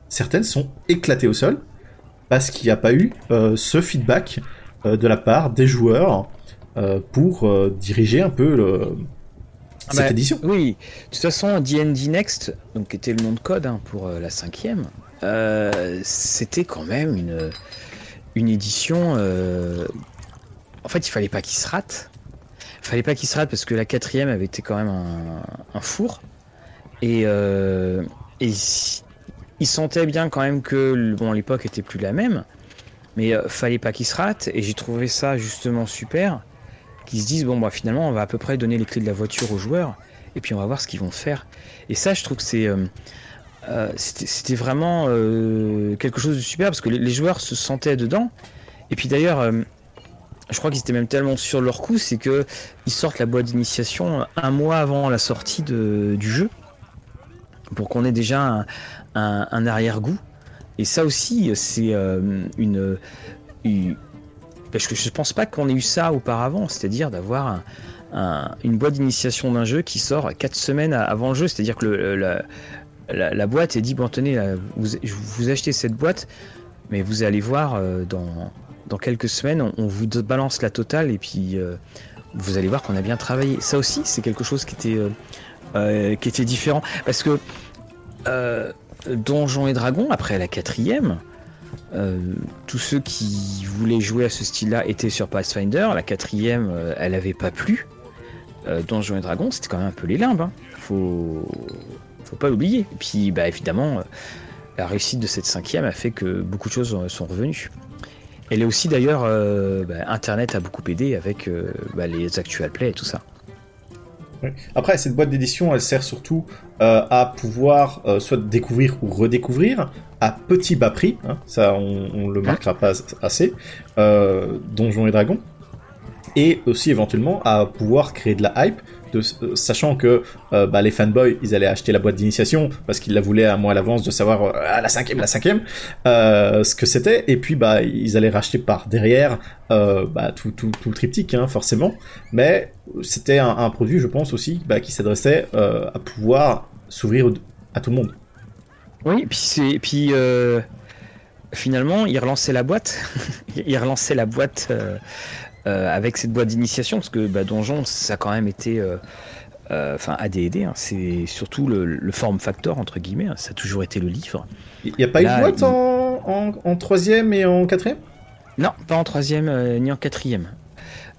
certaines sont éclatées au sol, parce qu'il n'y a pas eu euh, ce feedback euh, de la part des joueurs pour diriger un peu le, cette bah, édition. Oui, de toute façon, D&D Next, donc qui était le nom de code hein, pour euh, la cinquième, euh, c'était quand même une, une édition. Euh, en fait, il fallait pas qu'il se rate. Il fallait pas qu'il se rate parce que la quatrième avait été quand même un, four. Et, et il sentait bien quand même que bon, l'époque était plus la même. Mais fallait pas qu'il se rate. Et j'ai trouvé ça justement super qui se disent bon bah finalement on va à peu près donner les clés de la voiture aux joueurs et puis on va voir ce qu'ils vont faire. Et ça je trouve que c'est euh, euh, c'était vraiment euh, quelque chose de super parce que les, joueurs se sentaient dedans. Et puis d'ailleurs je crois qu'ils étaient même tellement sur leur coup, c'est que ils sortent la boîte d'initiation un mois avant la sortie du jeu pour qu'on ait déjà un, arrière-goût. Et ça aussi, c'est une, parce que je pense pas qu'on ait eu ça auparavant, c'est-à-dire d'avoir une boîte d'initiation d'un jeu qui sort 4 semaines avant le jeu, c'est-à-dire que la, boîte est dit bon tenez, vous, vous, achetez cette boîte, mais vous allez voir euh, dans, quelques semaines, on, vous balance la totale et puis euh, vous allez voir qu'on a bien travaillé. Ça aussi, c'est quelque chose qui était, euh, qui était différent, parce que Donjons et Dragons, après la quatrième, euh, tous ceux qui voulaient jouer à ce style-là étaient sur Pathfinder. La quatrième, euh, elle avait pas plu. Euh, Donjons et Dragons, c'était quand même un peu les limbes. Hein. Faut, faut pas l'oublier. Et puis, bah, évidemment, la réussite de cette cinquième a fait que beaucoup de choses sont revenues. Elle est aussi d'ailleurs, bah, Internet a beaucoup aidé avec bah, les actual play et tout ça. Après, cette boîte d'édition, elle sert surtout à pouvoir soit découvrir ou redécouvrir, à petit bas prix, hein, ça on, le marquera pas assez, euh, Donjons et Dragons, et aussi éventuellement à pouvoir créer de la hype, euh, sachant que euh, bah, les fanboys ils allaient acheter la boîte d'initiation parce qu'ils la voulaient à mois à l'avance de savoir à la cinquième, la cinquième, ce que c'était, et puis bah ils allaient racheter par derrière bah, tout, tout, tout, le triptyque hein, forcément, mais c'était un, un, produit je pense aussi qui s'adressait à pouvoir s'ouvrir à tout le monde. Oui, puis c'est puis euh, finalement il relançait la boîte, il relançait la boîte euh, euh, avec cette boîte d'initiation parce que bah, Donjon ça a quand même été enfin AD&D, hein, c'est surtout le, form factor entre guillemets, hein, ça a toujours été le livre. Il n'y a pas eu de boîte en, troisième et en quatrième? Non, pas en troisième ni en quatrième.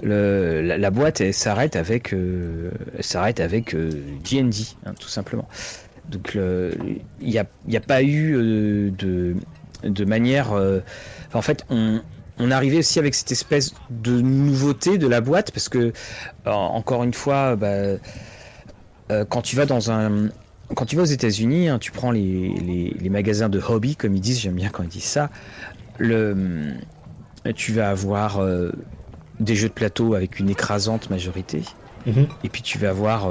la, boîte s'arrête avec s'arrête avec D&D hein, tout simplement. Donc il n'y a, a, pas eu euh, de, de manière... Euh, en fait, on, on arrivait aussi avec cette espèce de nouveauté de la boîte, parce que, euh, encore une fois, bah, quand tu vas dans un... Quand tu vas aux États-Unis, hein, tu prends les, les, les, magasins de hobby, comme ils disent, j'aime bien quand ils disent ça. Le, tu vas avoir des jeux de plateau avec une écrasante majorité. Mhm. Et puis tu vas avoir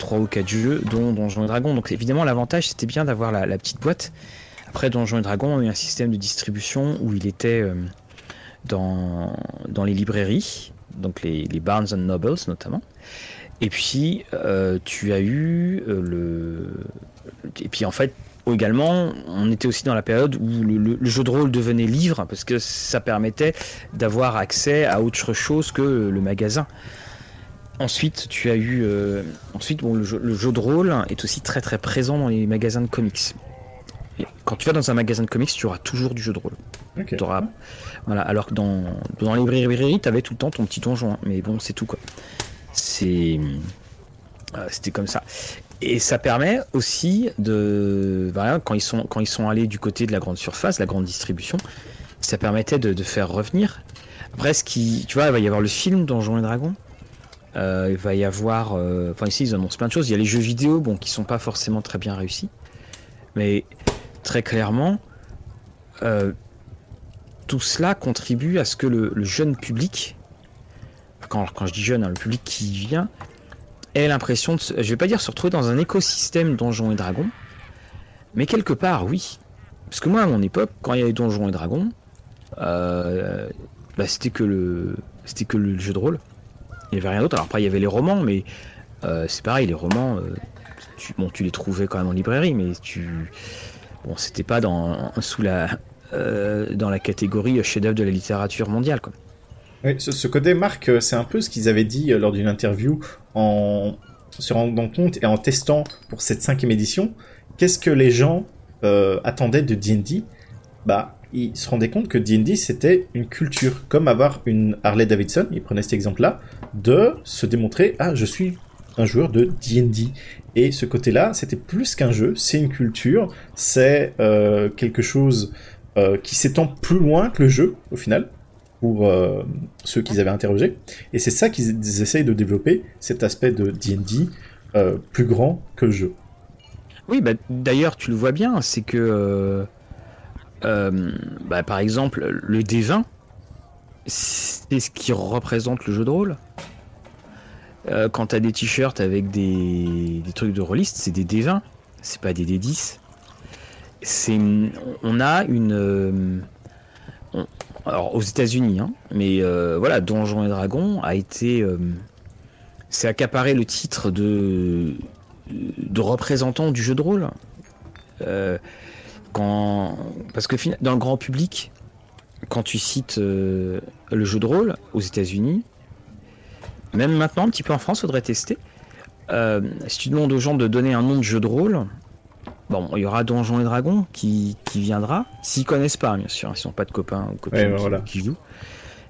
3 ou 4 jeux, dont Donjons et Dragons. Donc évidemment, l'avantage, c'était bien d'avoir la, petite boîte. Après, Donjons et Dragons a eu un système de distribution où il était euh, dans, les librairies, donc les, Barnes and Nobles notamment. Et puis, euh, tu as eu euh, le... Et puis en fait, également, on était aussi dans la période où le, jeu de rôle devenait livre, parce que ça permettait d'avoir accès à autre chose que le magasin. Ensuite, tu as eu. Euh, ensuite, bon, le jeu, de rôle est aussi très très présent dans les magasins de comics. Quand tu vas dans un magasin de comics, tu auras toujours du jeu de rôle. voilà, alors que dans, dans les librairies, tu avais tout le temps ton petit donjon. Hein. Mais bon, c'est tout quoi. C'est. Euh, c'était comme ça. Et ça permet aussi de. Voilà, quand, ils sont, quand ils sont allés du côté de la grande surface, la grande distribution, ça permettait de, de faire revenir Après, ce qui, tu vois, il va y avoir le film Donjons et Dragons. Euh, il va y avoir, euh, enfin ici ils annoncent plein de choses. Il y a les jeux vidéo, bon, qui sont pas forcément très bien réussis, mais très clairement, euh, tout cela contribue à ce que le, jeune public, quand, quand, je dis jeune, hein, le public qui vient, ait l'impression de, je vais pas dire se retrouver dans un écosystème Donjons et Dragons, mais quelque part, oui. Parce que moi, à mon époque, quand il y avait Donjons et Dragons, bah, c'était que le, c'était que le jeu de rôle. Il n'y avait rien d'autre. Alors après, il y avait les romans, mais euh, c'est pareil, les romans, euh, bon, tu les trouvais quand même en librairie, mais tu, bon, c'était pas dans sous la euh, dans la catégorie chef-d'œuvre de la littérature mondiale, quoi. Oui, ce, côté, Marc, c'est un peu ce qu'ils avaient dit lors d'une interview en se rendant compte et en testant pour cette cinquième édition. Qu'est-ce que les gens attendaient de D&D Bah, ils se rendaient compte que D&D c'était une culture, comme avoir une Harley Davidson, ils prenaient cet exemple-là, de se démontrer ah je suis un joueur de D&D et ce côté-là c'était plus qu'un jeu, c'est une culture, c'est euh, quelque chose euh, qui s'étend plus loin que le jeu au final pour euh, ceux qu'ils avaient interrogés et c'est ça qu'ils essayent de développer cet aspect de D&D plus grand que le jeu. Oui, bah, d'ailleurs tu le vois bien, c'est que bah, par exemple, le D20, c'est ce qui représente le jeu de rôle. Euh, quand t'as des t-shirts avec des, trucs de rôliste, c'est des D20, c'est pas des D10. C'est, on a une. Euh, alors aux États-Unis, hein, mais voilà, Donjons et Dragons a été. c'est accaparé le titre de, représentant du jeu de rôle. Parce que dans le grand public, quand tu cites euh, le jeu de rôle aux États-Unis, même maintenant, un petit peu en France, faudrait tester. Euh, si tu demandes aux gens de donner un nom de jeu de rôle, bon, il y aura Donjons et Dragons qui, qui viendra. S'ils connaissent pas, bien sûr, s'ils n'ont pas de copains ou copines qui, jouent,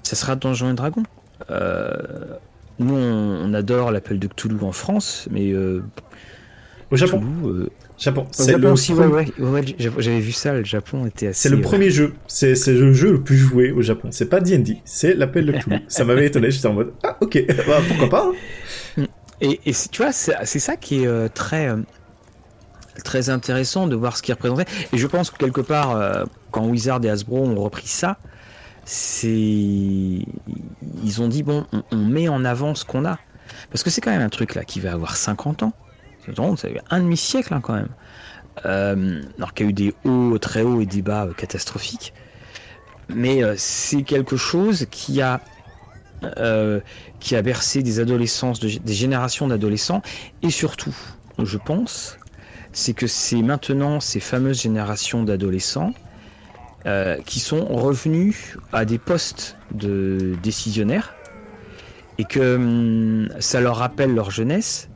ça sera Donjons et Dragons. Euh, nous, on, adore l'appel de Cthulhu en France, mais au Japon. Japon. C'est le aussi, ouais, ouais, j'avais vu ça, le Japon était assez. C'est le premier jeu, c'est le jeu le plus joué au Japon. C'est pas D&D, c'est l'appel de Cthulhu. ça m'avait étonné, j'étais en mode ah ok, bah, pourquoi pas. Hein. Et, et tu vois, c'est ça qui est euh, très euh, très intéressant de voir ce qu'il représentait. Et je pense que quelque part, euh, quand Wizard et Hasbro ont repris ça, c'est ils ont dit bon, on, on met en avant ce qu'on a. Parce que c'est quand même un truc là qui va avoir 50 ans. C'est un demi-siècle hein, quand même. Euh, alors qu'il y a eu des hauts, très hauts et des bas euh, catastrophiques. Mais euh, c'est quelque chose qui a, qui a bercé des des générations d'adolescents. Et surtout, je pense, c'est que c'est maintenant ces fameuses générations d'adolescents qui sont revenus à des postes de décisionnaires et que hum, ça leur rappelle leur jeunesse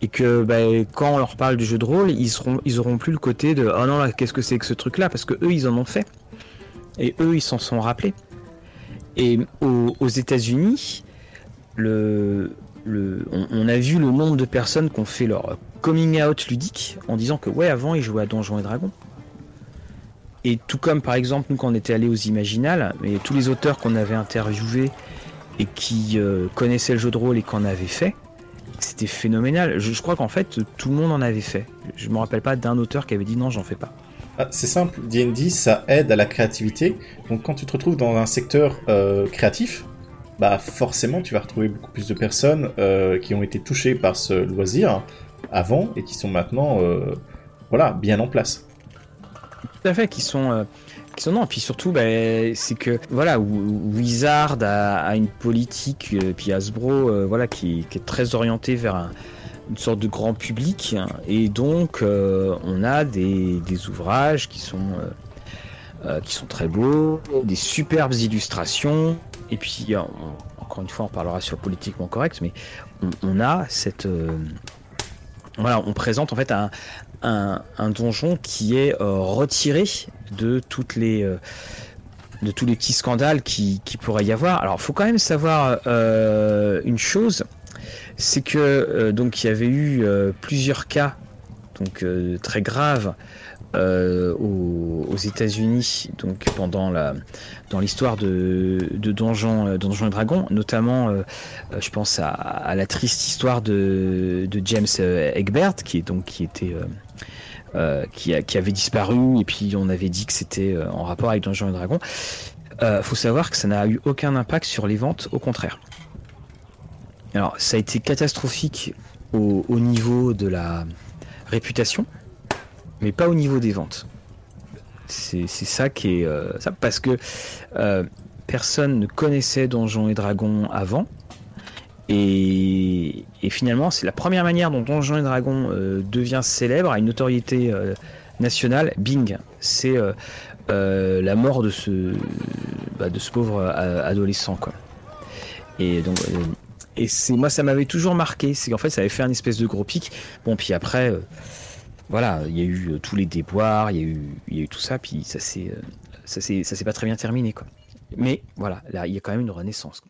et que bah, quand on leur parle du jeu de rôle, ils auront plus le côté de oh non là qu'est-ce que c'est que ce truc là parce que eux ils en ont fait et eux ils s'en sont rappelés. Et aux, États-Unis, on, a vu le nombre de personnes qui ont fait leur coming out ludique en disant que ouais avant ils jouaient à Donjons et Dragons. Et tout comme par exemple nous quand on était allé aux Imaginales, tous les auteurs qu'on avait interviewés et qui euh, connaissaient le jeu de rôle et qu'on avait fait, c'était phénoménal. Je, crois qu'en fait, tout le monde en avait fait. Je me rappelle pas d'un auteur qui avait dit non, j'en fais pas. Ah, c'est simple, D&D, ça aide à la créativité. Donc quand tu te retrouves dans un secteur euh, créatif, bah forcément tu vas retrouver beaucoup plus de personnes euh, qui ont été touchées par ce loisir avant et qui sont maintenant euh, voilà bien en place. Tout à fait, qui sont et puis surtout, bah, c'est que voilà, Wizard a, une politique, euh, puis Hasbro, euh, voilà, qui, est très orientée vers une sorte de grand public, et donc euh, on a des, ouvrages qui sont qui sont très beaux, des superbes illustrations, et puis encore une fois, on parlera sur politiquement correct, mais on, a cette voilà, on présente en fait un, un, donjon qui est retiré de toutes les euh, de tous les petits scandales qui, qui pourrait y avoir. Alors, faut quand même savoir euh, une chose, c'est que euh, donc il y avait eu plusieurs cas donc très graves euh, aux, États-Unis, donc pendant la dans l'histoire de, de Donjons, euh, Donjons et Dragons, notamment, je pense à, la triste histoire de, de James Egbert, qui est donc qui était qui, qui, avait disparu et puis on avait dit que c'était en rapport avec Donjons et Dragons. faut savoir que ça n'a eu aucun impact sur les ventes, au contraire. Alors, ça a été catastrophique au, niveau de la réputation, mais pas au niveau des ventes. C'est ça qui est euh, ça parce que euh, personne ne connaissait Donjons et Dragons avant. Et, finalement, c'est la première manière dont Donjons et Dragons euh, devient célèbre, à une notoriété nationale. Bing, c'est la mort de ce, bah, de ce pauvre adolescent. Quoi. Et donc, et c'est moi, ça m'avait toujours marqué. C'est qu'en fait, ça avait fait un espèce de gros pic. Bon, puis après, voilà, il y a eu euh, tous les déboires, il y a eu, il y a eu tout ça, puis ça s'est, euh, ça s'est, ça s'est pas très bien terminé, quoi. Mais voilà, là, il y a quand même une renaissance.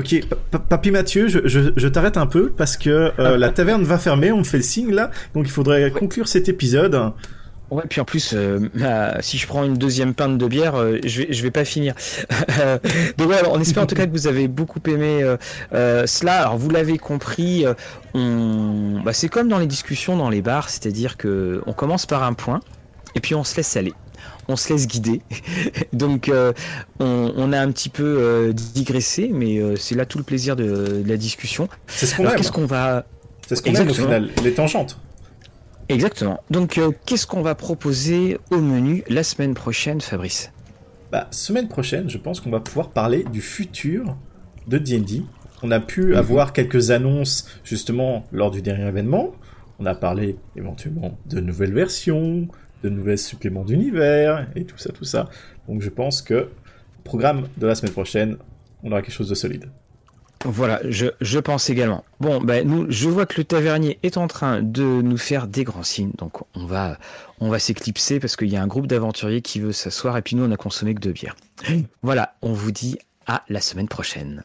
Ok, Papy Mathieu, je, t'arrête un peu parce que euh, la taverne va fermer, on me fait le signe là, donc il faudrait conclure cet épisode. Ouais, puis en plus, euh, si je prends une deuxième pinte de bière, euh, je, vais, je vais pas finir. donc voilà, on espère en tout cas que vous avez beaucoup aimé cela. Alors vous l'avez compris, on... bah, c'est comme dans les discussions dans les bars, c'est-à-dire que on commence par un point et puis on se laisse aller on se laisse guider. Donc euh, on, a un petit peu euh, digressé, mais euh, c'est là tout le plaisir de, la discussion. C'est ce qu'on aime. Qu'est-ce qu'on va C'est ce qu'on aime au final, les tangentes. Exactement. Donc qu'est-ce qu'on va proposer au menu la semaine prochaine, Fabrice? Bah semaine prochaine, je pense qu'on va pouvoir parler du futur de D&D. On a pu mhm. avoir quelques annonces justement lors du dernier événement. On a parlé éventuellement de nouvelles versions, de nouvelles suppléments d'univers et tout ça, tout ça. Donc je pense que programme de la semaine prochaine, on aura quelque chose de solide. Voilà, je, je pense également. Bon, ben nous, je vois que le tavernier est en train de nous faire des grands signes, donc on va, on va s'éclipser parce qu'il y a un groupe d'aventuriers qui veut s'asseoir et puis nous on a consommé que deux bières. Voilà, on vous dit à la semaine prochaine.